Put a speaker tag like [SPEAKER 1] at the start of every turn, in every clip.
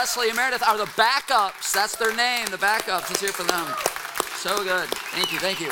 [SPEAKER 1] Leslie, and Meredith are the backups. That's their name, the backups. Let's hear for them. So good. Thank you. Thank you.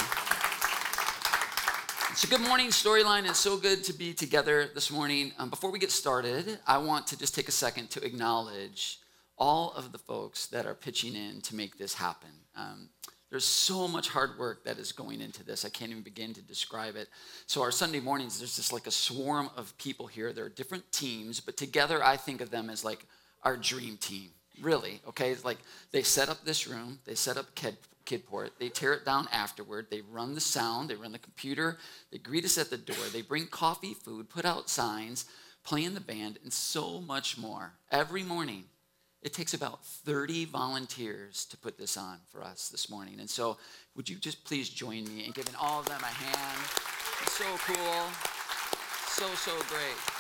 [SPEAKER 1] It's a good morning storyline. It's so good to be together this morning. Um, before we get started, I want to just take a second to acknowledge all of the folks that are pitching in to make this happen. Um, there's so much hard work that is going into this. I can't even begin to describe it. So, our Sunday mornings, there's just like a swarm of people here. There are different teams, but together I think of them as like our dream team, really. Okay? It's like they set up this room, they set up Kid, Kidport, they tear it down afterward, they run the sound, they run the computer, they greet us at the door, they bring coffee, food, put out signs, play in the band, and so much more every morning. It takes about 30 volunteers to put this on for us this morning. And so, would you just please join me in giving all of them a hand? It's so cool. So, so great.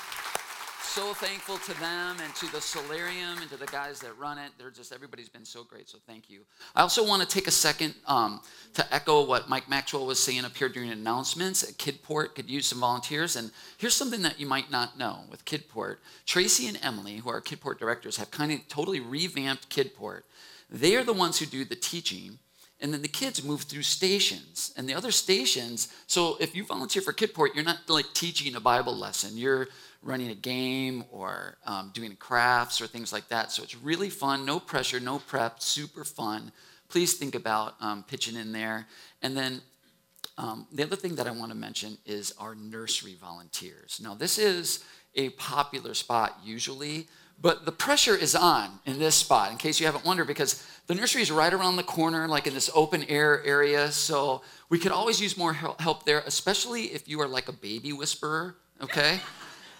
[SPEAKER 1] So thankful to them and to the solarium and to the guys that run it. They're just, everybody's been so great, so thank you. I also want to take a second um, to echo what Mike Maxwell was saying up here during announcements. Kidport could use some volunteers. And here's something that you might not know with Kidport. Tracy and Emily, who are Kidport directors, have kind of totally revamped Kidport. They are the ones who do the teaching and then the kids move through stations and the other stations so if you volunteer for kidport you're not like teaching a bible lesson you're running a game or um, doing crafts or things like that. So it's really fun, no pressure, no prep, super fun. Please think about um, pitching in there. And then um, the other thing that I want to mention is our nursery volunteers. Now, this is a popular spot usually, but the pressure is on in this spot, in case you haven't wondered, because the nursery is right around the corner, like in this open air area. So we could always use more help there, especially if you are like a baby whisperer, okay?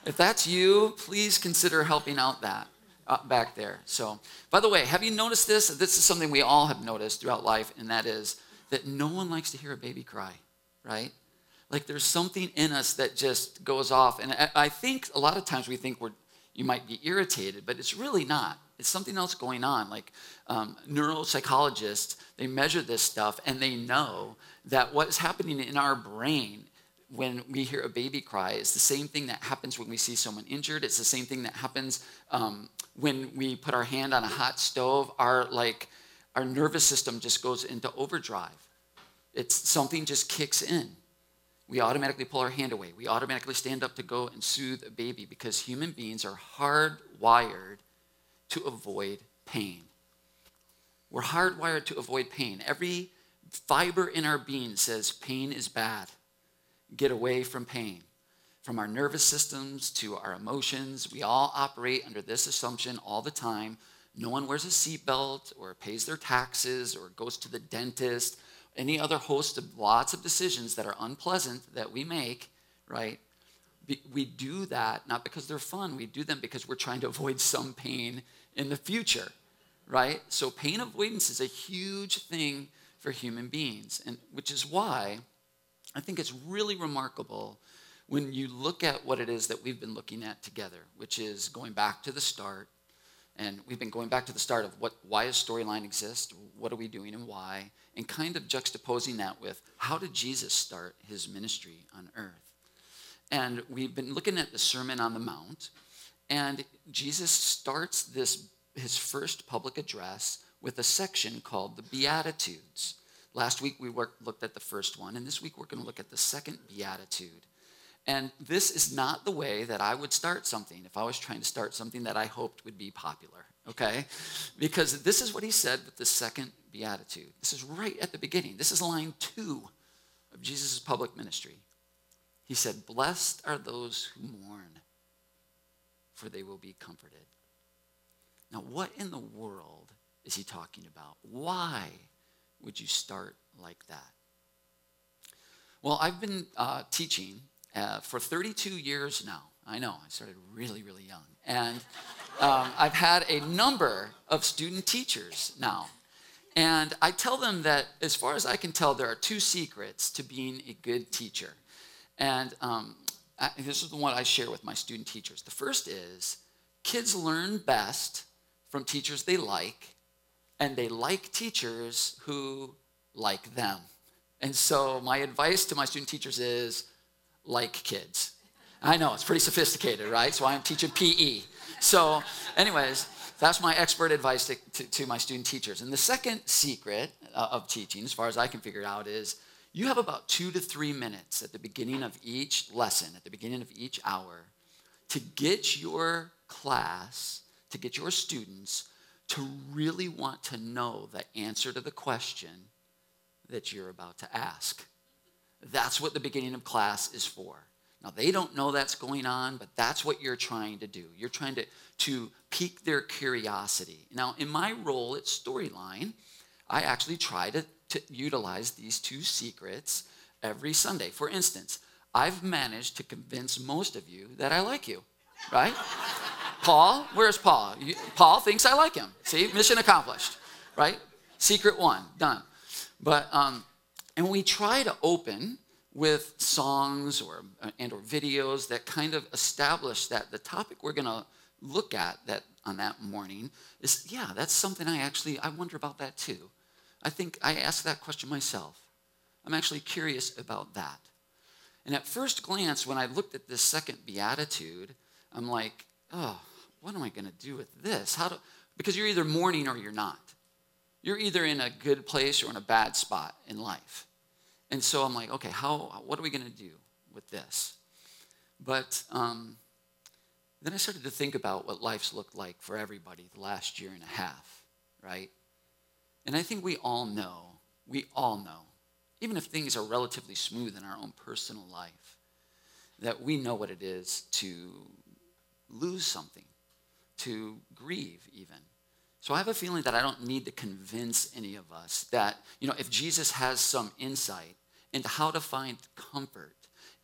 [SPEAKER 1] If that's you, please consider helping out that uh, back there. So, by the way, have you noticed this? This is something we all have noticed throughout life, and that is that no one likes to hear a baby cry, right? Like there's something in us that just goes off. And I, I think a lot of times we think we're, you might be irritated, but it's really not. It's something else going on. Like um, neuropsychologists, they measure this stuff and they know that what's happening in our brain when we hear a baby cry. It's the same thing that happens when we see someone injured. It's the same thing that happens um, when we put our hand on a hot stove. Our like our nervous system just goes into overdrive. It's something just kicks in. We automatically pull our hand away. We automatically stand up to go and soothe a baby because human beings are hardwired to avoid pain. We're hardwired to avoid pain. Every fiber in our being says pain is bad get away from pain. From our nervous systems to our emotions, we all operate under this assumption all the time. No one wears a seatbelt or pays their taxes or goes to the dentist, any other host of lots of decisions that are unpleasant that we make, right? We do that not because they're fun, we do them because we're trying to avoid some pain in the future, right? So, pain avoidance is a huge thing for human beings, and which is why I think it's really remarkable when you look at what it is that we've been looking at together, which is going back to the start. And we've been going back to the start of what, why does storyline exist? What are we doing and why? And kind of juxtaposing that with how did Jesus start his ministry on earth? And we've been looking at the Sermon on the Mount, and Jesus starts this his first public address with a section called the Beatitudes. Last week we worked, looked at the first one, and this week we're going to look at the second beatitude. And this is not the way that I would start something if I was trying to start something that I hoped would be popular, okay? Because this is what he said with the second beatitude. This is right at the beginning. This is line two of Jesus' public ministry. He said, Blessed are those who mourn, for they will be comforted. Now, what in the world is he talking about? Why would you start like that? Well, I've been uh, teaching uh, for 32 years now. I know, I started really, really young. And um, I've had a number of student teachers now. And I tell them that, as far as I can tell, there are two secrets to being a good teacher. And um, I, this is the one I share with my student teachers. The first is kids learn best from teachers they like and they like teachers who like them. And so my advice to my student teachers is like kids. I know it's pretty sophisticated, right? So I'm teaching PE. So, anyways, that's my expert advice to, to, to my student teachers. And the second secret uh, of teaching, as far as I can figure it out, is you have about two to three minutes at the beginning of each lesson, at the beginning of each hour, to get your class, to get your students to really want to know the answer to the question that you're about to ask. That's what the beginning of class is for. Now, they don't know that's going on, but that's what you're trying to do. You're trying to, to pique their curiosity. Now, in my role at Storyline, I actually try to, to utilize these two secrets every Sunday. For instance, I've managed to convince most of you that I like you, right? Paul, where's Paul? You, Paul thinks I like him. See, mission accomplished, right? Secret one, done. But, um, and we try to open with songs or uh, and or videos that kind of establish that the topic we're going to look at that on that morning is yeah that's something i actually i wonder about that too i think i ask that question myself i'm actually curious about that and at first glance when i looked at this second beatitude i'm like oh what am i going to do with this? How do because you're either mourning or you're not. You're either in a good place or in a bad spot in life. And so i'm like okay how what are we going to do with this? But um, then I started to think about what life's looked like for everybody the last year and a half, right? And I think we all know, we all know, even if things are relatively smooth in our own personal life, that we know what it is to lose something, to grieve even. So I have a feeling that I don't need to convince any of us that, you know, if Jesus has some insight into how to find comfort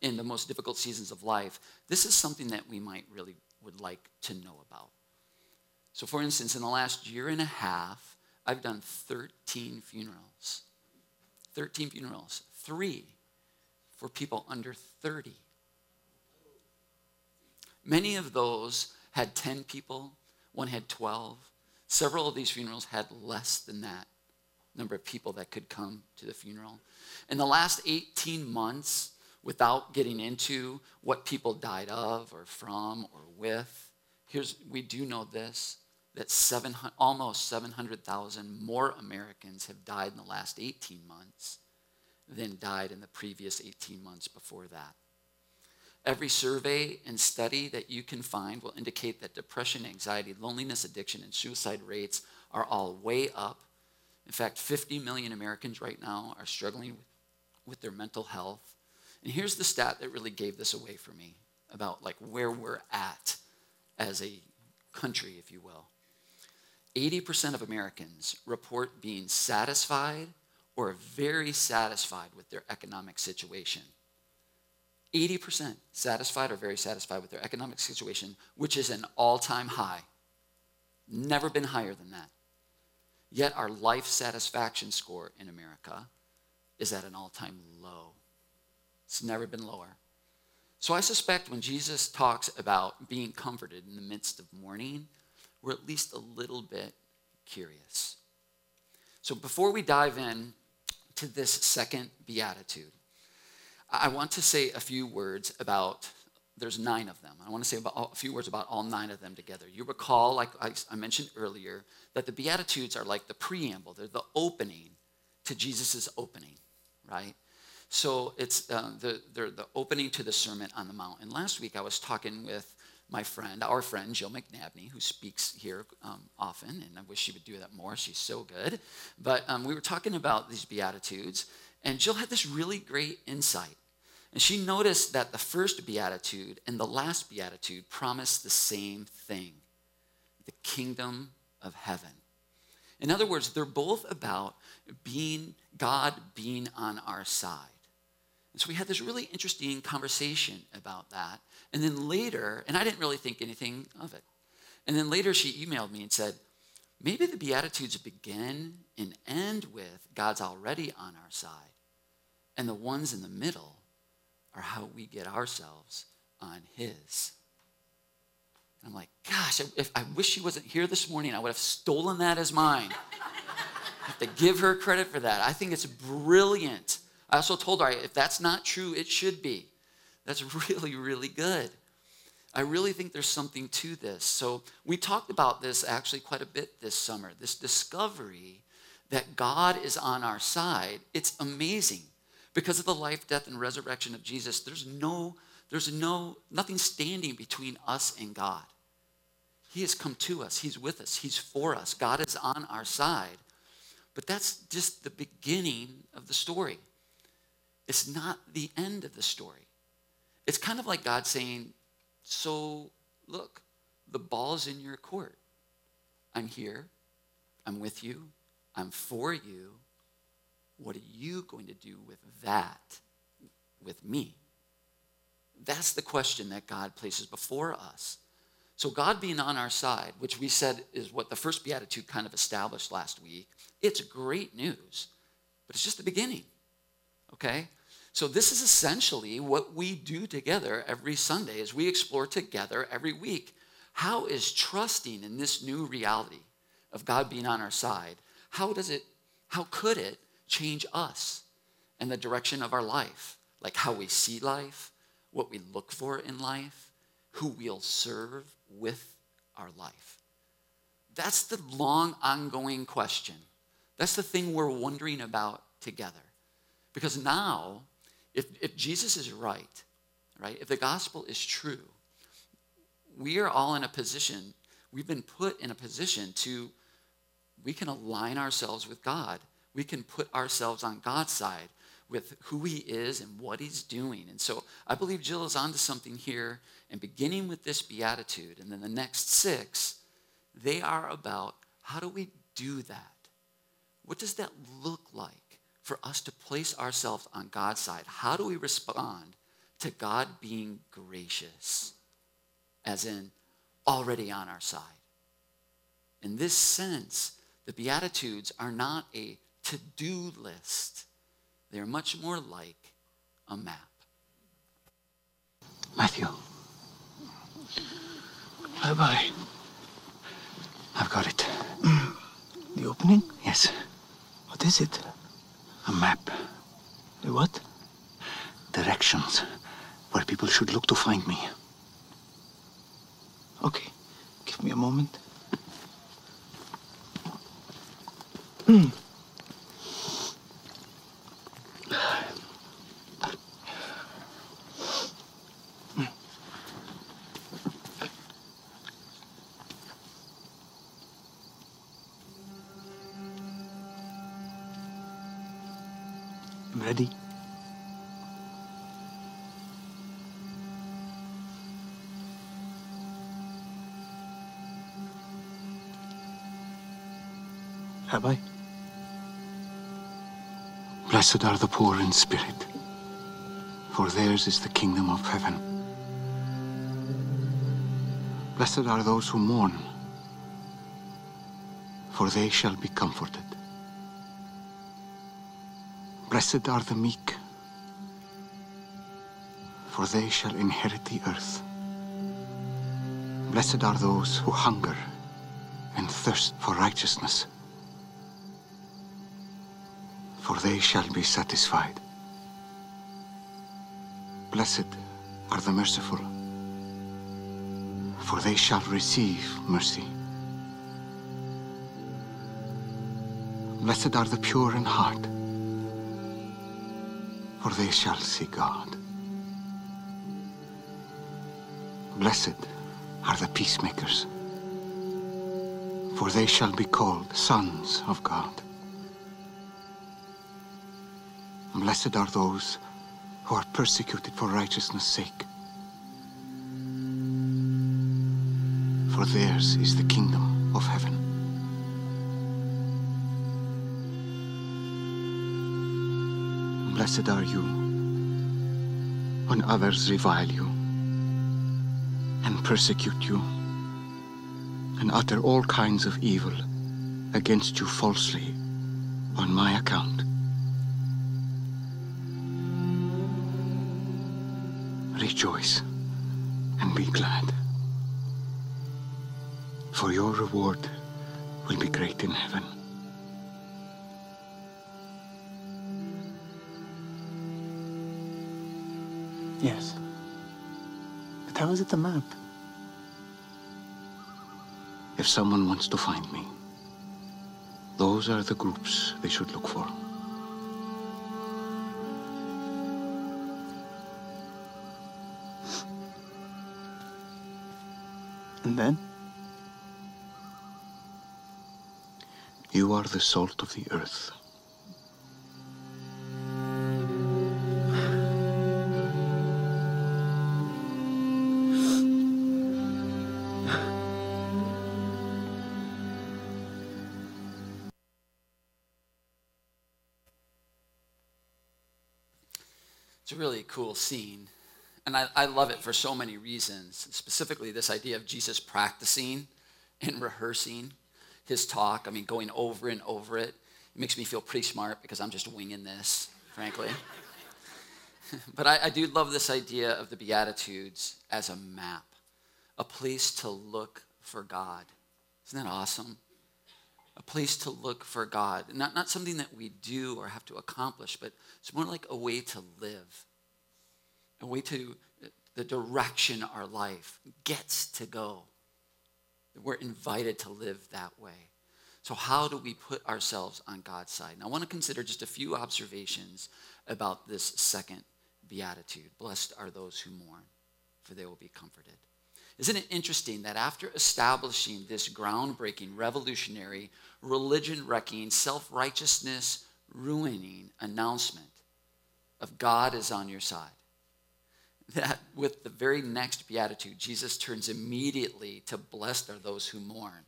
[SPEAKER 1] in the most difficult seasons of life, this is something that we might really would like to know about. So, for instance, in the last year and a half, I've done 13 funerals. 13 funerals, three for people under 30. Many of those had 10 people, one had 12. Several of these funerals had less than that number of people that could come to the funeral. In the last 18 months, without getting into what people died of or from or with. Here's we do know this that 700, almost 700,000 more Americans have died in the last 18 months than died in the previous 18 months before that. Every survey and study that you can find will indicate that depression, anxiety, loneliness, addiction, and suicide rates are all way up. In fact, 50 million Americans right now are struggling with their mental health. And here's the stat that really gave this away for me about like where we're at as a country, if you will. 80% of Americans report being satisfied or very satisfied with their economic situation. 80% satisfied or very satisfied with their economic situation, which is an all time high. Never been higher than that. Yet our life satisfaction score in America is at an all time low. It's never been lower. So I suspect when Jesus talks about being comforted in the midst of mourning, we're at least a little bit curious. So before we dive in to this second beatitude, I want to say a few words about there's nine of them. I want to say a few words about all nine of them together. You recall, like I mentioned earlier, that the Beatitudes are like the preamble, they're the opening to Jesus' opening, right? So it's uh, the, the, the opening to the Sermon on the Mount. And last week I was talking with my friend, our friend Jill McNabney, who speaks here um, often, and I wish she would do that more. She's so good. But um, we were talking about these Beatitudes, and Jill had this really great insight. And she noticed that the first Beatitude and the last Beatitude promise the same thing the kingdom of heaven. In other words, they're both about being God being on our side. And so we had this really interesting conversation about that. And then later, and I didn't really think anything of it. And then later she emailed me and said, maybe the Beatitudes begin and end with God's already on our side. And the ones in the middle are how we get ourselves on His. And I'm like, gosh, if I wish she wasn't here this morning, I would have stolen that as mine. I have to give her credit for that. I think it's brilliant I also told her if that's not true, it should be. That's really, really good. I really think there's something to this. So, we talked about this actually quite a bit this summer this discovery that God is on our side. It's amazing. Because of the life, death, and resurrection of Jesus, there's no, there's no, nothing standing between us and God. He has come to us, He's with us, He's for us. God is on our side. But that's just the beginning of the story. It's not the end of the story. It's kind of like God saying, So, look, the ball's in your court. I'm here. I'm with you. I'm for you. What are you going to do with that, with me? That's the question that God places before us. So, God being on our side, which we said is what the first beatitude kind of established last week, it's great news, but it's just the beginning. Okay? So this is essentially what we do together every Sunday as we explore together every week. How is trusting in this new reality of God being on our side, how does it, how could it change us and the direction of our life? Like how we see life, what we look for in life, who we'll serve with our life. That's the long, ongoing question. That's the thing we're wondering about together. Because now, if, if Jesus is right, right, if the gospel is true, we are all in a position, we've been put in a position to, we can align ourselves with God. We can put ourselves on God's side with who he is and what he's doing. And so I believe Jill is onto something here. And beginning with this beatitude and then the next six, they are about how do we do that? What does that look like for us to place ourselves on God's side? How do we respond to God being gracious, as in already on our side? In this sense, the Beatitudes are not a to do list, they're much more like a map.
[SPEAKER 2] Matthew. Bye bye. I've got it.
[SPEAKER 3] The opening?
[SPEAKER 2] Yes,
[SPEAKER 3] What is it?
[SPEAKER 2] a map.
[SPEAKER 3] The what?
[SPEAKER 2] Directions where people should look to find me.
[SPEAKER 3] Okay, give me a moment. I'm hmm. Ready. Have I?
[SPEAKER 2] Blessed are the poor in spirit, for theirs is the kingdom of heaven. Blessed are those who mourn, for they shall be comforted. Blessed are the meek, for they shall inherit the earth. Blessed are those who hunger and thirst for righteousness, for they shall be satisfied. Blessed are the merciful, for they shall receive mercy. Blessed are the pure in heart, for they shall see God. Blessed are the peacemakers, for they shall be called sons of God. Blessed are those who are persecuted for righteousness' sake, for theirs is the kingdom of heaven. Blessed are you when others revile you and persecute you and utter all kinds of evil against you falsely on my account. Rejoice and be glad, for your reward will be great in heaven.
[SPEAKER 3] Yes. But how is it a map?
[SPEAKER 2] If someone wants to find me, those are the groups they should look for.
[SPEAKER 3] And then?
[SPEAKER 2] You are the salt of the earth.
[SPEAKER 1] Cool scene. And I, I love it for so many reasons, specifically this idea of Jesus practicing and rehearsing his talk. I mean, going over and over it. It makes me feel pretty smart because I'm just winging this, frankly. but I, I do love this idea of the Beatitudes as a map, a place to look for God. Isn't that awesome? A place to look for God. Not, not something that we do or have to accomplish, but it's more like a way to live, a way to the direction our life gets to go. We're invited to live that way. So, how do we put ourselves on God's side? And I want to consider just a few observations about this second beatitude. Blessed are those who mourn, for they will be comforted. Isn't it interesting that after establishing this groundbreaking, revolutionary, religion wrecking, self righteousness ruining announcement of God is on your side, that with the very next beatitude, Jesus turns immediately to blessed are those who mourn.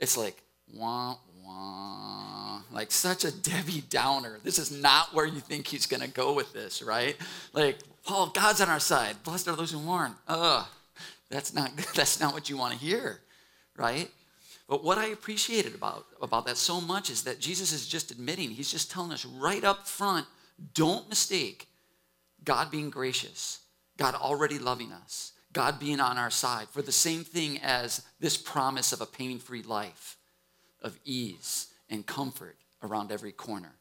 [SPEAKER 1] It's like, wah, wah, like such a Debbie Downer. This is not where you think he's going to go with this, right? Like, oh, God's on our side. Blessed are those who mourn. Ugh, that's not, that's not what you want to hear, right? But what I appreciated about, about that so much is that Jesus is just admitting, he's just telling us right up front don't mistake God being gracious, God already loving us, God being on our side for the same thing as this promise of a pain free life, of ease and comfort around every corner.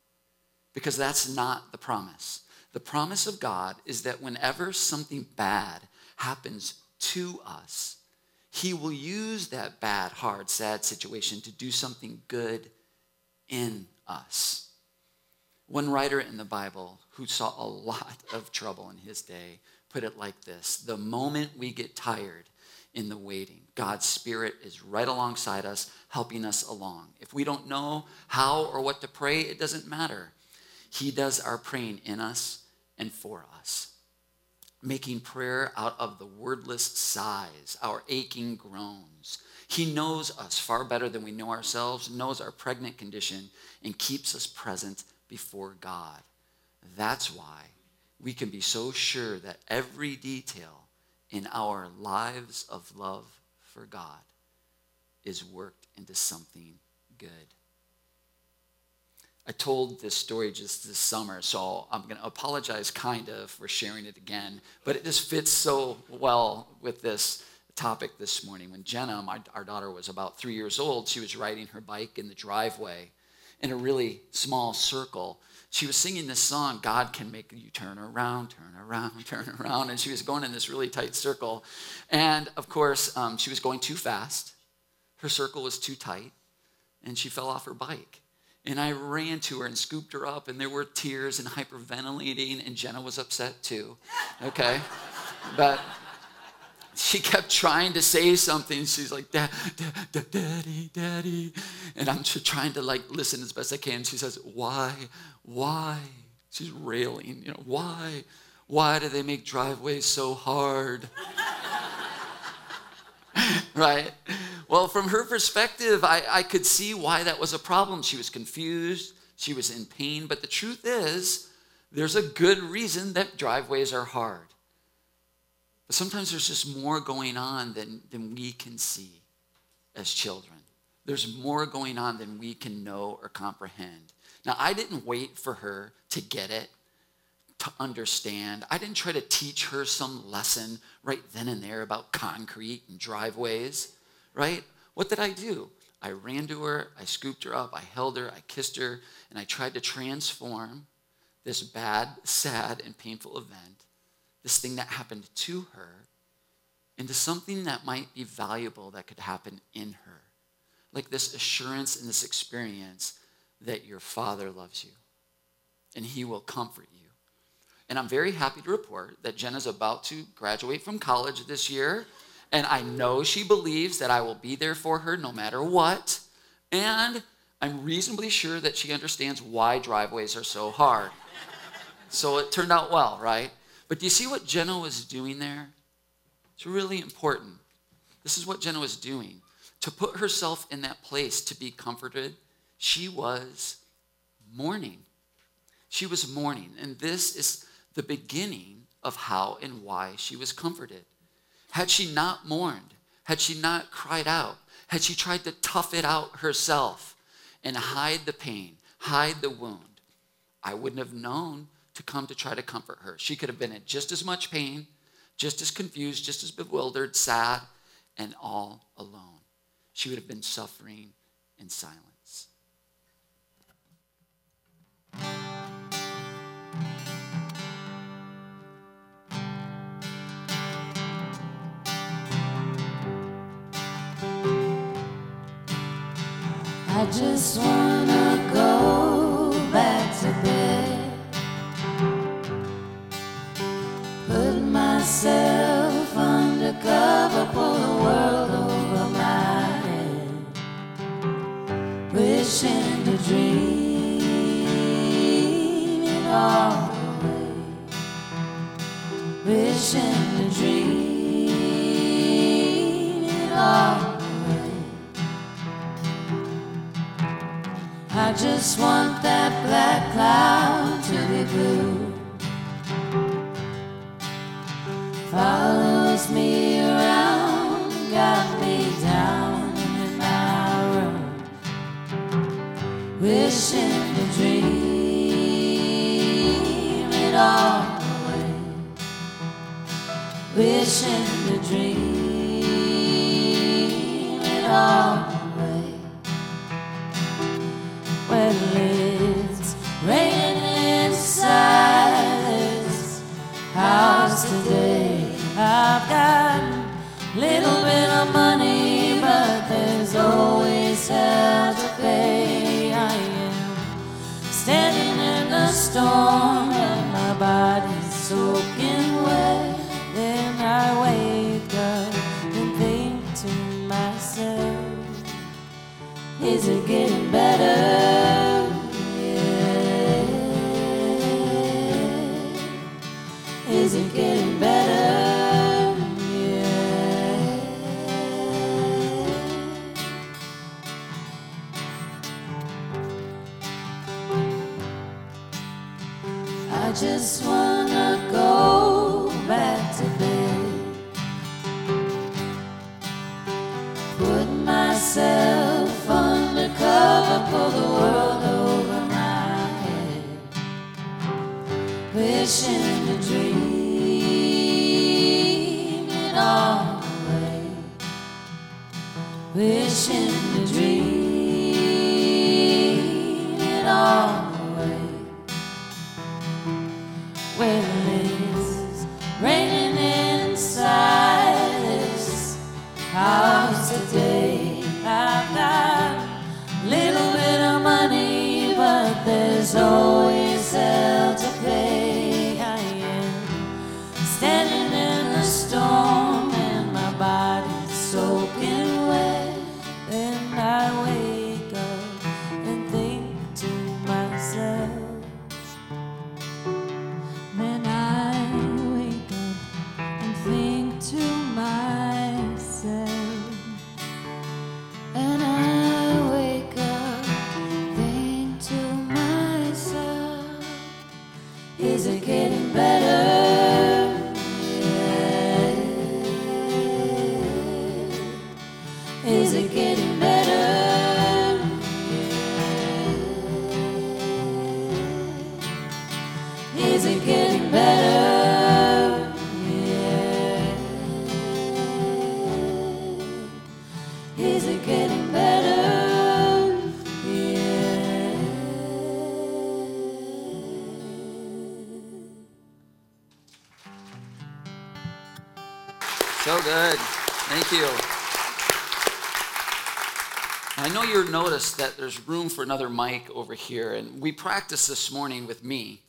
[SPEAKER 1] Because that's not the promise. The promise of God is that whenever something bad happens to us, He will use that bad, hard, sad situation to do something good in us. One writer in the Bible who saw a lot of trouble in his day put it like this The moment we get tired in the waiting, God's Spirit is right alongside us, helping us along. If we don't know how or what to pray, it doesn't matter. He does our praying in us and for us, making prayer out of the wordless sighs, our aching groans. He knows us far better than we know ourselves, knows our pregnant condition, and keeps us present before God. That's why we can be so sure that every detail in our lives of love for God is worked into something good. I told this story just this summer, so I'm going to apologize kind of for sharing it again, but it just fits so well with this topic this morning. When Jenna, my, our daughter, was about three years old, she was riding her bike in the driveway in a really small circle. She was singing this song, God can make you turn around, turn around, turn around. And she was going in this really tight circle. And of course, um, she was going too fast. Her circle was too tight. And she fell off her bike. And I ran to her and scooped her up, and there were tears and hyperventilating, and Jenna was upset too. Okay? but she kept trying to say something. She's like, da, da, da, Daddy, Daddy. And I'm just trying to like listen as best I can. She says, Why? Why? She's railing, you know, why? Why do they make driveways so hard? right? Well, from her perspective, I, I could see why that was a problem. She was confused, she was in pain, but the truth is, there's a good reason that driveways are hard. But sometimes there's just more going on than, than we can see as children. There's more going on than we can know or comprehend. Now, I didn't wait for her to get it, to understand. I didn't try to teach her some lesson right then and there about concrete and driveways, right? What did I do? I ran to her, I scooped her up, I held her, I kissed her, and I tried to transform this bad, sad, and painful event, this thing that happened to her, into something that might be valuable that could happen in her. Like this assurance and this experience that your Father loves you and He will comfort you. And I'm very happy to report that Jenna's about to graduate from college this year. And I know she believes that I will be there for her no matter what. And I'm reasonably sure that she understands why driveways are so hard. so it turned out well, right? But do you see what Jenna was doing there? It's really important. This is what Jenna was doing. To put herself in that place to be comforted she was mourning. She was mourning. And this is the beginning of how and why she was comforted. Had she not mourned, had she not cried out, had she tried to tough it out herself and hide the pain, hide the wound, I wouldn't have known to come to try to comfort her. She could have been in just as much pain, just as confused, just as bewildered, sad, and all alone. She would have been suffering in silence.
[SPEAKER 4] I just wanna just wanna Is it getting better? Yeah.
[SPEAKER 1] So good. Thank you. I know you noticed that there's room for another mic over here, and we practiced this morning with me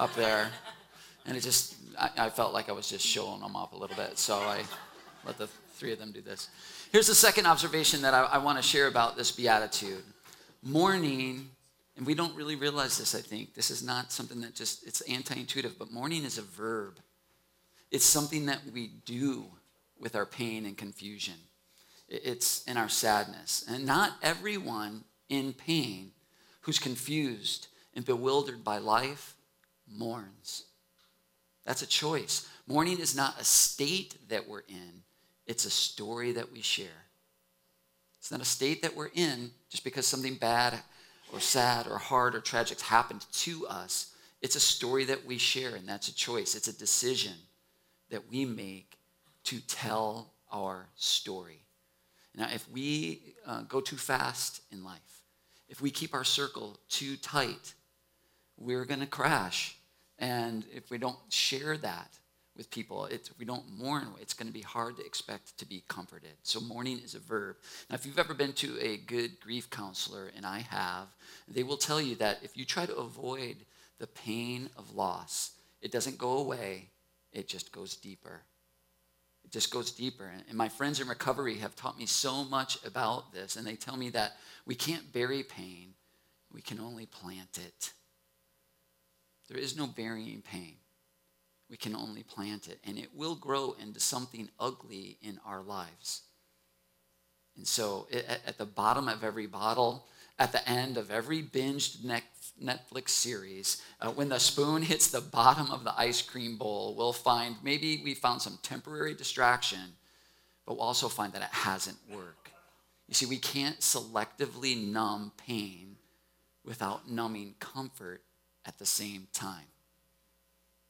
[SPEAKER 1] up there, and it just, I, I felt like I was just showing them up a little bit, so I let the three of them do this. Here's the second observation that I, I want to share about this beatitude. Mourning, and we don't really realize this, I think. This is not something that just, it's anti intuitive, but mourning is a verb. It's something that we do with our pain and confusion. It's in our sadness. And not everyone in pain who's confused and bewildered by life mourns. That's a choice. Mourning is not a state that we're in, it's a story that we share. It's not a state that we're in just because something bad or sad or hard or tragic happened to us. It's a story that we share, and that's a choice. It's a decision that we make to tell our story. Now, if we uh, go too fast in life, if we keep our circle too tight, we're going to crash. And if we don't share that with people, if we don't mourn, it's going to be hard to expect to be comforted. So, mourning is a verb. Now, if you've ever been to a good grief counselor, and I have, they will tell you that if you try to avoid the pain of loss, it doesn't go away, it just goes deeper. It just goes deeper. And my friends in recovery have taught me so much about this, and they tell me that we can't bury pain, we can only plant it. There is no burying pain. We can only plant it, and it will grow into something ugly in our lives. And so, at the bottom of every bottle, at the end of every binged Netflix series, uh, when the spoon hits the bottom of the ice cream bowl, we'll find maybe we found some temporary distraction, but we'll also find that it hasn't worked. You see, we can't selectively numb pain without numbing comfort at the same time.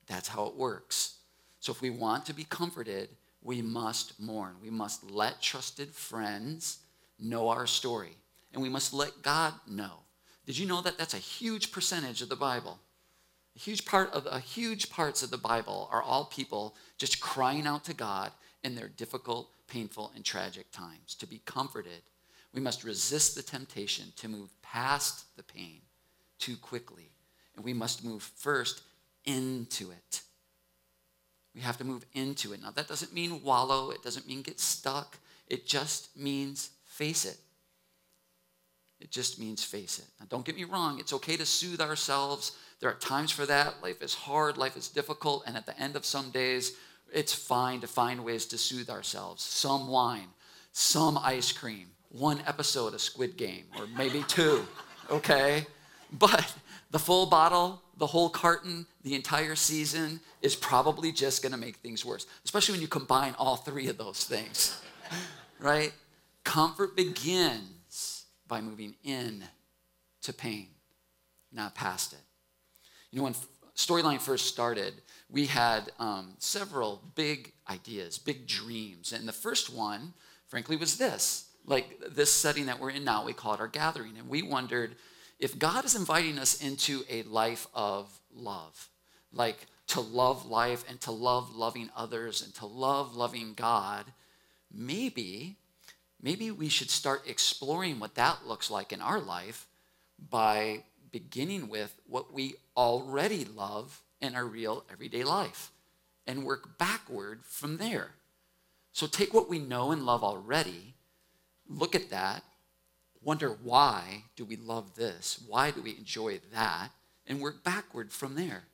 [SPEAKER 1] That's how it works. So, if we want to be comforted, we must mourn. We must let trusted friends know our story, and we must let God know. Did you know that that's a huge percentage of the Bible? A huge part of a huge parts of the Bible are all people just crying out to God in their difficult, painful, and tragic times. To be comforted, we must resist the temptation to move past the pain too quickly and we must move first into it. We have to move into it. Now, that doesn't mean wallow, it doesn't mean get stuck, it just means face it. It just means face it. Now, don't get me wrong, it's okay to soothe ourselves. There are times for that. Life is hard, life is difficult, and at the end of some days, it's fine to find ways to soothe ourselves. Some wine, some ice cream, one episode of Squid Game, or maybe two, okay? But the full bottle, the whole carton, the entire season is probably just going to make things worse, especially when you combine all three of those things, right? Comfort begins by moving in to pain, not past it. You know, when Storyline first started, we had um, several big ideas, big dreams. And the first one, frankly, was this like this setting that we're in now, we call it our gathering. And we wondered, if God is inviting us into a life of love, like to love life and to love loving others and to love loving God, maybe, maybe we should start exploring what that looks like in our life by beginning with what we already love in our real everyday life and work backward from there. So take what we know and love already, look at that, wonder why do we love this? Why do we enjoy that? And work backward from there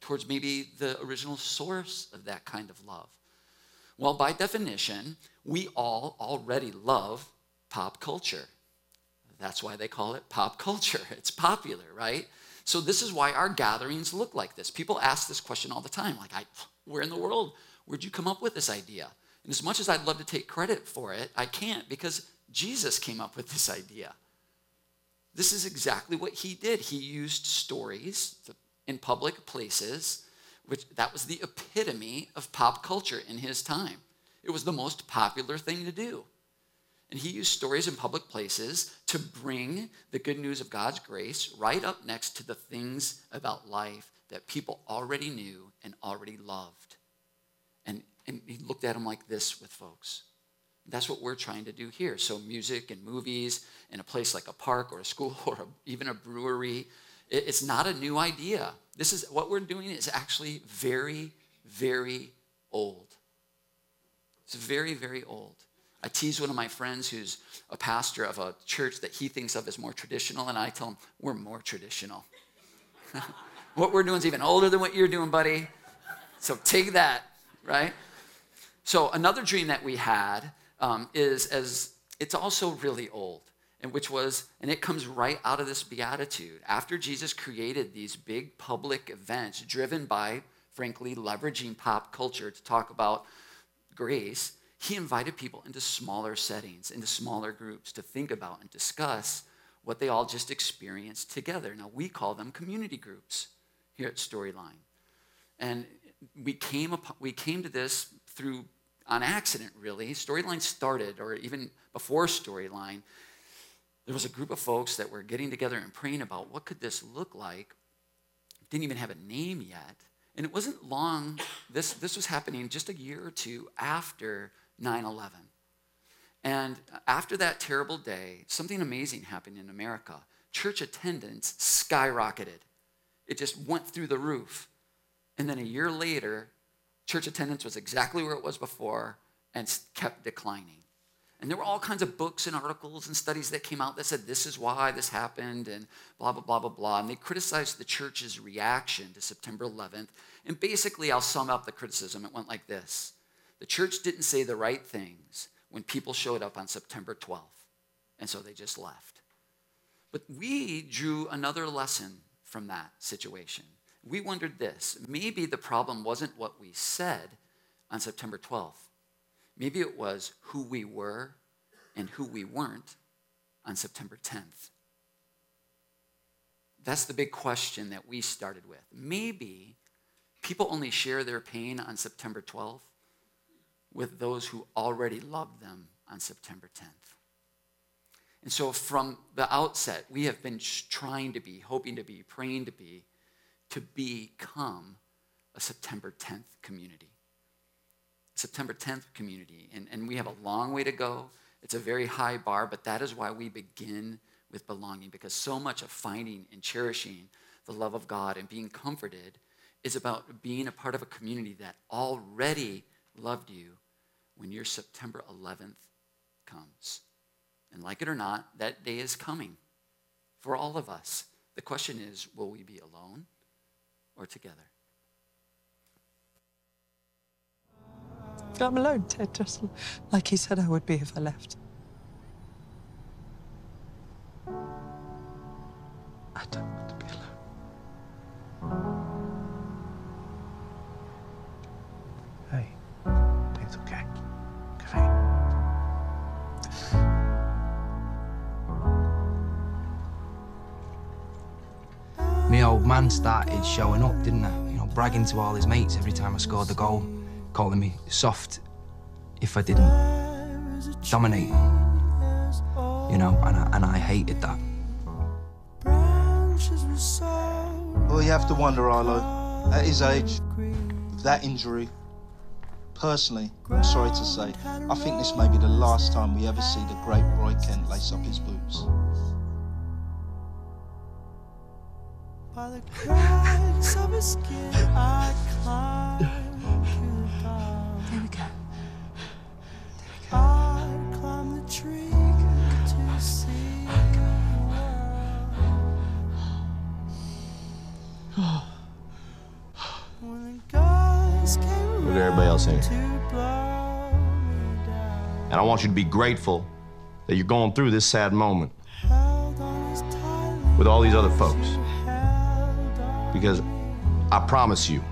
[SPEAKER 1] towards maybe the original source of that kind of love. Well, by definition, we all already love pop culture. That's why they call it pop culture. It's popular, right? So this is why our gatherings look like this. People ask this question all the time, like, I, where in the world, where'd you come up with this idea? And as much as I'd love to take credit for it, I can't because Jesus came up with this idea. This is exactly what he did. He used stories in public places, which that was the epitome of pop culture in his time. It was the most popular thing to do. And he used stories in public places to bring the good news of God's grace right up next to the things about life that people already knew and already loved. And, and he looked at them like this with folks. That's what we're trying to do here. So, music and movies in a place like a park or a school or a, even a brewery, it's not a new idea. This is what we're doing is actually very, very old. It's very, very old. I tease one of my friends who's a pastor of a church that he thinks of as more traditional, and I tell him, we're more traditional. what we're doing is even older than what you're doing, buddy. So take that, right? So, another dream that we had um, is as it's also really old and which was and it comes right out of this beatitude after jesus created these big public events driven by frankly leveraging pop culture to talk about grace he invited people into smaller settings into smaller groups to think about and discuss what they all just experienced together now we call them community groups here at Storyline. And we came, upon, we came to this through on accident, really. Storyline started, or even before Storyline, there was a group of folks that were getting together and praying about what could this look like. Didn't even have a name yet. And it wasn't long, this, this was happening just a year or two after 9 11. And after that terrible day, something amazing happened in America. Church attendance skyrocketed, it just went through the roof. And then a year later, church attendance was exactly where it was before and kept declining. And there were all kinds of books and articles and studies that came out that said this is why this happened and blah, blah, blah, blah, blah. And they criticized the church's reaction to September 11th. And basically, I'll sum up the criticism. It went like this The church didn't say the right things when people showed up on September 12th. And so they just left. But we drew another lesson from that situation. We wondered this maybe the problem wasn't what we said on September 12th Maybe it was who we were and who we weren't on September 10th. That's the big question that we started with. Maybe people only share their pain on September 12th with those who already loved them on September 10th. And so from the outset, we have been trying to be, hoping to be, praying to be, to become a September 10th community. September 10th community. And, and we have a long way to go. It's a very high bar, but that is why we begin with belonging, because so much of finding and cherishing the love of God and being comforted is about being a part of a community that already loved you when your September 11th comes. And like it or not, that day is coming for all of us. The question is will we be alone or together?
[SPEAKER 5] I'm alone, Ted, just like he said I would be if I left. I don't want to be alone.
[SPEAKER 3] Hey, it's okay. Okay.
[SPEAKER 6] My old man started showing up, didn't I? You know, bragging to all his mates every time I scored the goal calling me soft if I didn't dominate. You know, and I, and I hated that.
[SPEAKER 7] Well, you have to wonder, Arlo, at his age, with that injury, personally, I'm sorry to say, I think this may be the last time we ever see the great Roy Kent lace up his boots. By the cracks of his skin, I climb.
[SPEAKER 8] Look at everybody else in here. And I want you to be grateful that you're going through this sad moment with all these other folks. Because I promise you,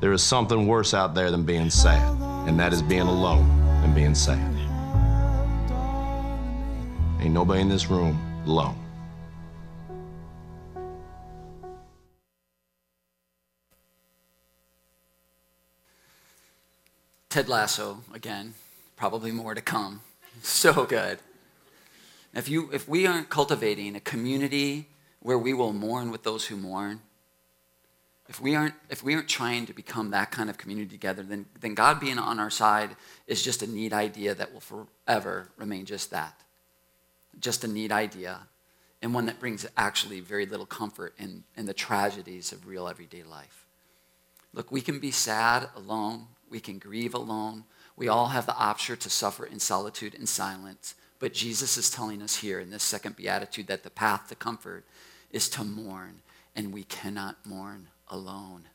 [SPEAKER 8] there is something worse out there than being sad, and that is being alone and being sad. Ain't nobody in this room alone.
[SPEAKER 1] Ted Lasso, again, probably more to come. So good. If, you, if we aren't cultivating a community where we will mourn with those who mourn, if we aren't, if we aren't trying to become that kind of community together, then, then God being on our side is just a neat idea that will forever remain just that. Just a neat idea, and one that brings actually very little comfort in, in the tragedies of real everyday life. Look, we can be sad alone, we can grieve alone. We all have the option to suffer in solitude and silence. But Jesus is telling us here in this second beatitude that the path to comfort is to mourn, and we cannot mourn alone.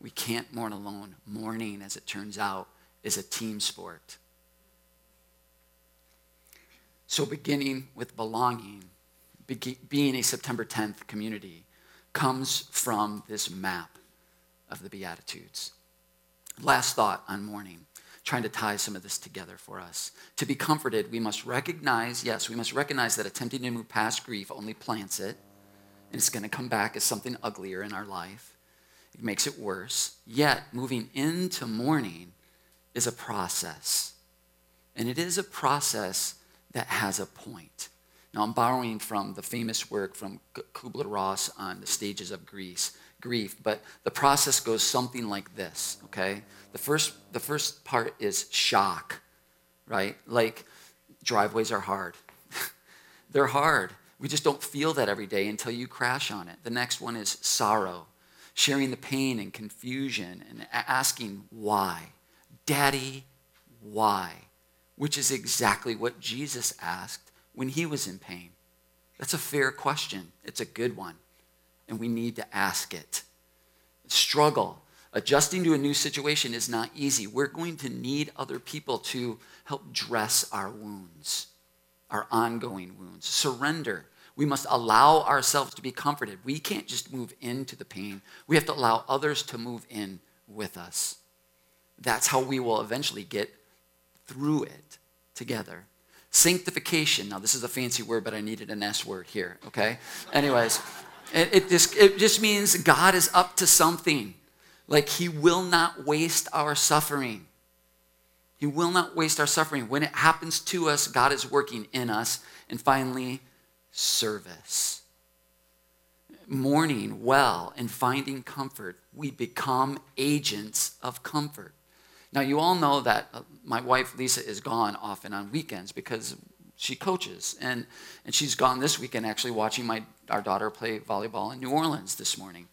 [SPEAKER 1] We can't mourn alone. Mourning, as it turns out, is a team sport. So, beginning with belonging, being a September 10th community, comes from this map of the Beatitudes. Last thought on mourning, trying to tie some of this together for us. To be comforted, we must recognize, yes, we must recognize that attempting to move past grief only plants it. and it's going to come back as something uglier in our life. It makes it worse. Yet, moving into mourning is a process. And it is a process that has a point. Now, I'm borrowing from the famous work from Kubler Ross on the stages of Greece, grief, but the process goes something like this, okay? The first, the first part is shock, right? Like, driveways are hard. They're hard. We just don't feel that every day until you crash on it. The next one is sorrow, sharing the pain and confusion and asking why. Daddy, why? Which is exactly what Jesus asked when he was in pain. That's a fair question. It's a good one. And we need to ask it. Struggle. Adjusting to a new situation is not easy. We're going to need other people to help dress our wounds, our ongoing wounds. Surrender. We must allow ourselves to be comforted. We can't just move into the pain, we have to allow others to move in with us. That's how we will eventually get through it together. Sanctification. Now, this is a fancy word, but I needed an S word here, okay? Anyways, it, just, it just means God is up to something. Like, He will not waste our suffering. He will not waste our suffering. When it happens to us, God is working in us. And finally, service. Mourning well and finding comfort, we become agents of comfort. Now, you all know that uh, my wife Lisa is gone often on weekends because she coaches. And, and she's gone this weekend actually watching my, our daughter play volleyball in New Orleans this morning.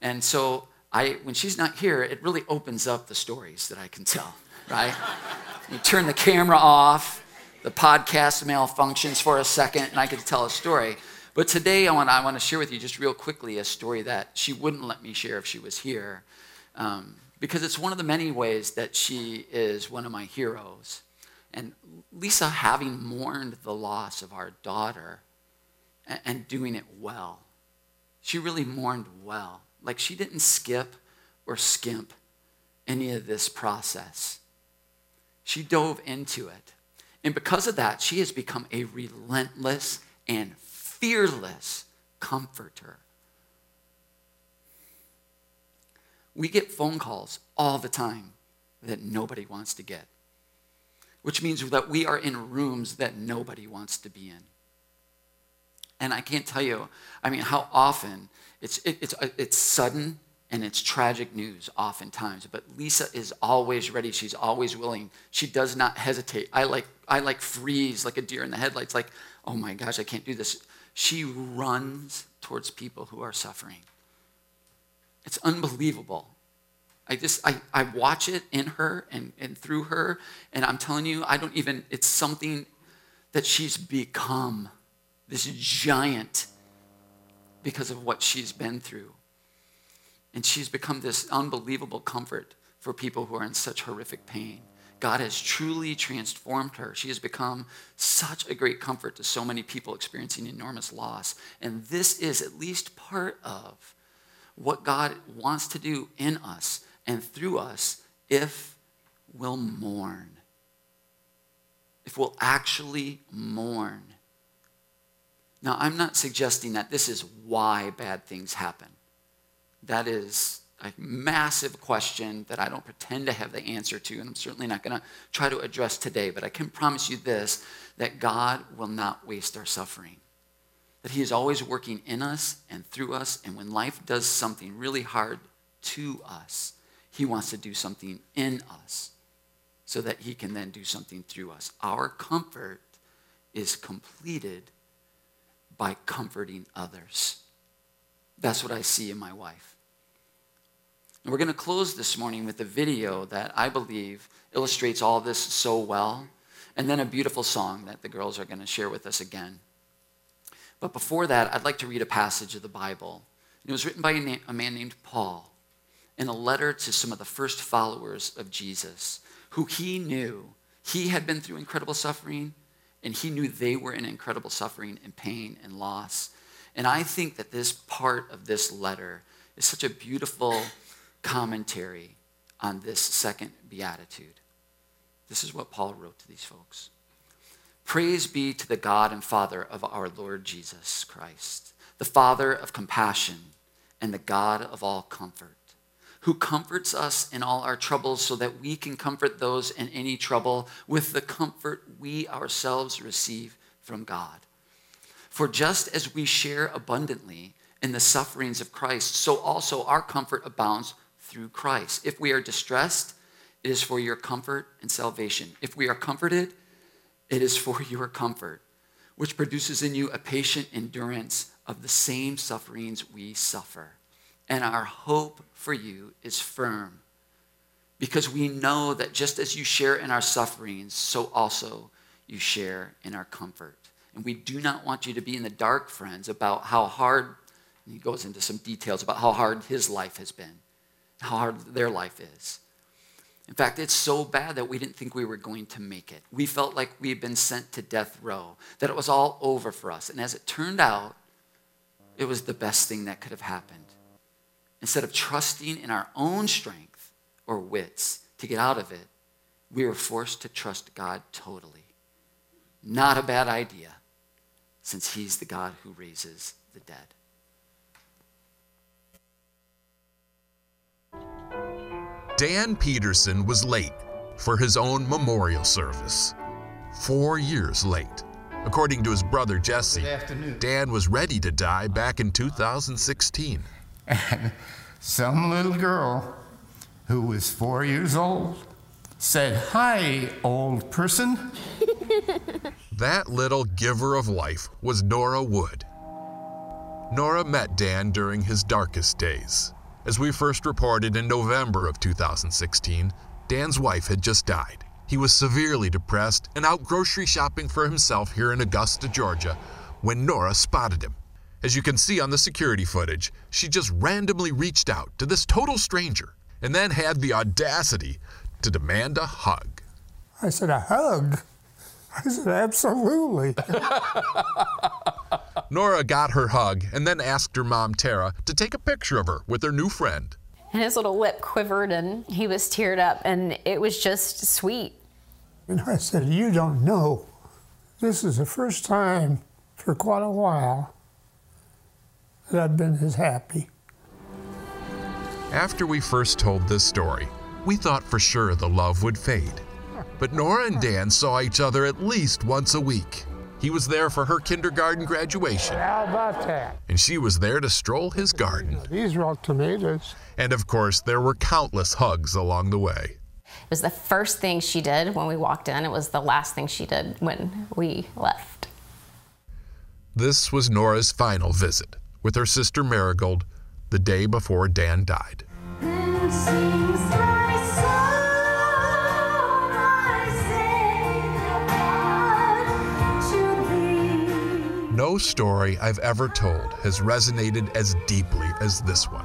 [SPEAKER 1] And so I, when she's not here, it really opens up the stories that I can tell, right? you turn the camera off, the podcast malfunctions for a second, and I can tell a story. But today I want, I want to share with you just real quickly a story that she wouldn't let me share if she was here. Um, because it's one of the many ways that she is one of my heroes. And Lisa, having mourned the loss of our daughter and, doing it well, she really mourned well. Like she didn't skip or skimp any of this process. She dove into it. And because of that, she has become a relentless and fearless comforter. We get phone calls all the time that nobody wants to get, which means that we are in rooms that nobody wants to be in. And I can't tell you, I mean, how often it's, it, it's, uh, it's sudden and it's tragic news oftentimes but lisa is always ready. She's always willing. She does not hesitate. I like i like freeze like a deer in the headlights like oh my gosh i can't do this. She runs towards people who are suffering. It's unbelievable. I just, I, I watch it in her and, and through her, and I'm telling you, I don't even, it's something that she's become this giant because of what she's been through. And she's become this unbelievable comfort for people who are in such horrific pain. God has truly transformed her. She has become such a great comfort to so many people experiencing enormous loss. And this is at least part of what God wants to do in us and through us if we'll mourn. If we'll actually mourn. Now, I'm not suggesting that this is why bad things happen. That is a massive question that I don't pretend to have the answer to, and I'm certainly not going to try to address today, but I can promise you this that God will not waste our suffering that He is always working in us and through us. And when life does something really hard to us, He wants to do something in us so that He can then do something through us. Our comfort is completed by comforting others. That's what I see in my wife. And we're going to close this morning with a video that I believe illustrates all this so well, and then a beautiful song that the girls are going to share with us again. But before that, I'd like to read a passage of the Bible. It was written by a, na- a man named Paul in a letter to some of the first followers of Jesus who he knew he had been through incredible suffering and he knew they were in incredible suffering and pain and loss. And I think that this part of this letter is such a beautiful commentary on this second beatitude. This is what Paul wrote to these folks. Praise be to the God and Father of our Lord Jesus Christ, the Father of compassion and the God of all comfort, who comforts us in all our troubles so that we can comfort those in any trouble with the comfort we ourselves receive from God. For just as we share abundantly in the sufferings of Christ, so also our comfort abounds through Christ. If we are distressed, it is for your comfort and salvation. If we are comforted, it is for your comfort, which produces in you a patient endurance of the same sufferings we suffer. And our hope for you is firm, because we know that just as you share in our sufferings, so also you share in our comfort. And we do not want you to be in the dark, friends, about how hard, he goes into some details about how hard his life has been, how hard their life is. In fact, it's so bad that we didn't think we were going to make it. We felt like we had been sent to death row, that it was all over for us. And as it turned out, it was the best thing that could have happened. Instead of trusting in our own strength or wits to get out of it, we were forced to trust God totally. Not a bad idea, since He's the God who raises the dead.
[SPEAKER 9] Dan Peterson was late for his own memorial service. Four years late. According to his brother Jesse, Dan was ready to die back in 2016.
[SPEAKER 10] And some little girl who was four years old said, Hi, old person.
[SPEAKER 9] That little giver of life was Nora Wood. Nora met Dan during his darkest days. As we first reported in November of 2016, Dan's wife had just died. He was severely depressed and out grocery shopping for himself here in Augusta, Georgia, when Nora spotted him. As you can see on the security footage, she just randomly reached out to this total stranger and then had the audacity to demand a hug.
[SPEAKER 11] I said, A hug? I said, Absolutely.
[SPEAKER 9] Nora got her hug and then asked her mom, Tara, to take a picture of her with her new friend.
[SPEAKER 12] And his little lip quivered and he was teared up, and it was just sweet.
[SPEAKER 11] And I said, You don't know. This is the first time for quite a while that I've been as happy.
[SPEAKER 9] After we first told this story, we thought for sure the love would fade. But Nora and Dan saw each other at least once a week. He was there for her kindergarten graduation,
[SPEAKER 11] How about that?
[SPEAKER 9] and she was there to stroll his garden.
[SPEAKER 11] These are all tomatoes.
[SPEAKER 9] And of course, there were countless hugs along the way.
[SPEAKER 12] It was the first thing she did when we walked in. It was the last thing she did when we left.
[SPEAKER 9] This was Nora's final visit with her sister Marigold the day before Dan died. No story I've ever told has resonated as deeply as this one.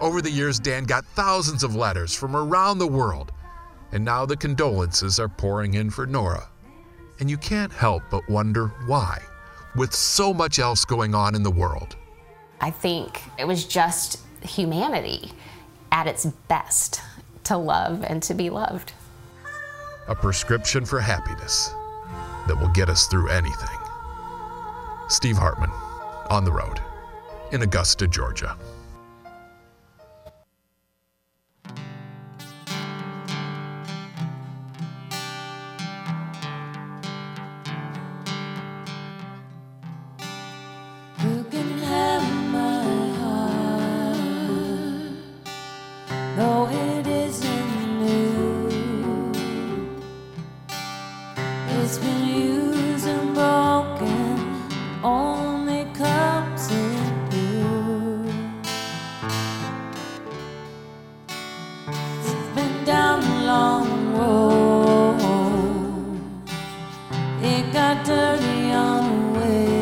[SPEAKER 9] Over the years, Dan got thousands of letters from around the world, and now the condolences are pouring in for Nora. And you can't help but wonder why, with so much else going on in the world.
[SPEAKER 12] I think it was just humanity at its best to love and to be loved.
[SPEAKER 9] A prescription for happiness that will get us through anything. Steve Hartman, on the road, in Augusta, Georgia.
[SPEAKER 4] It got dirty on the way.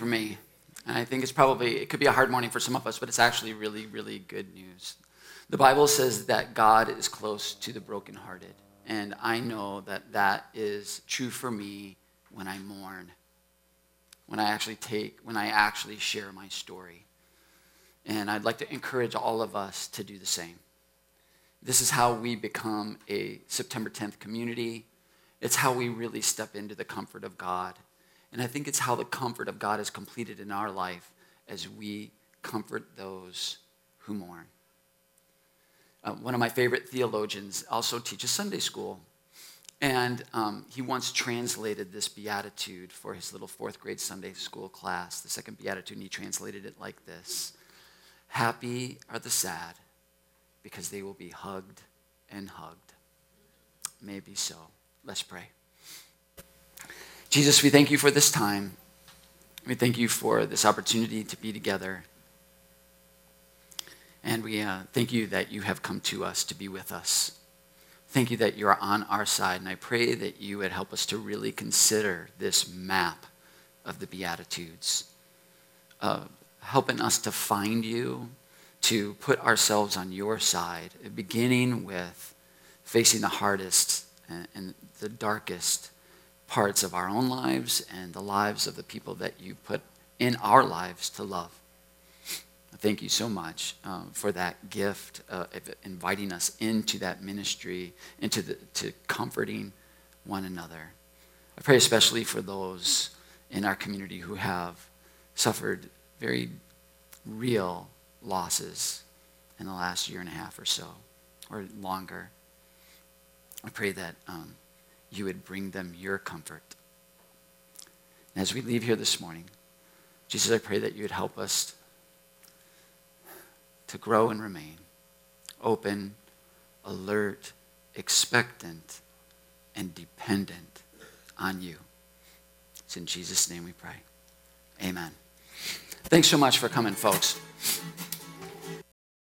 [SPEAKER 1] For me. And I think it's probably, it could be a hard morning for some of us, but it's actually really, really good news. The Bible says that God is close to the brokenhearted. And I know that that is true for me when I mourn, when I actually take, when I actually share my story. And I'd like to encourage all of us to do the same. This is how we become a September 10th community. It's how we really step into the comfort of God. And I think it's how the comfort of God is completed in our life as we comfort those who mourn. Uh, one of my favorite theologians also teaches Sunday school. And um, he once translated this beatitude for his little fourth grade Sunday school class, the second beatitude, and he translated it like this Happy are the sad, because they will be hugged and hugged. Maybe so. Let's pray. Jesus, we thank you for this time. We thank you for this opportunity to be together. And we uh, thank you that you have come to us to be with us. Thank you that you are on our side. And I pray that you would help us to really consider this map of the Beatitudes, uh, helping us to find you, to put ourselves on your side, beginning with facing the hardest and, and the darkest parts of our own lives and the lives of the people that you put in our lives to love. Thank you so much um, for that gift uh, of inviting us into that ministry, into the, to comforting one another. I pray especially for those in our community who have suffered very real losses in the last year and a half or so, or longer. I pray that um, you would bring them your comfort. And as we leave here this morning, Jesus, I pray that you would help us to grow and remain open, alert, expectant, and dependent on you. It's in Jesus' name we pray. Amen. Thanks so much for coming, folks.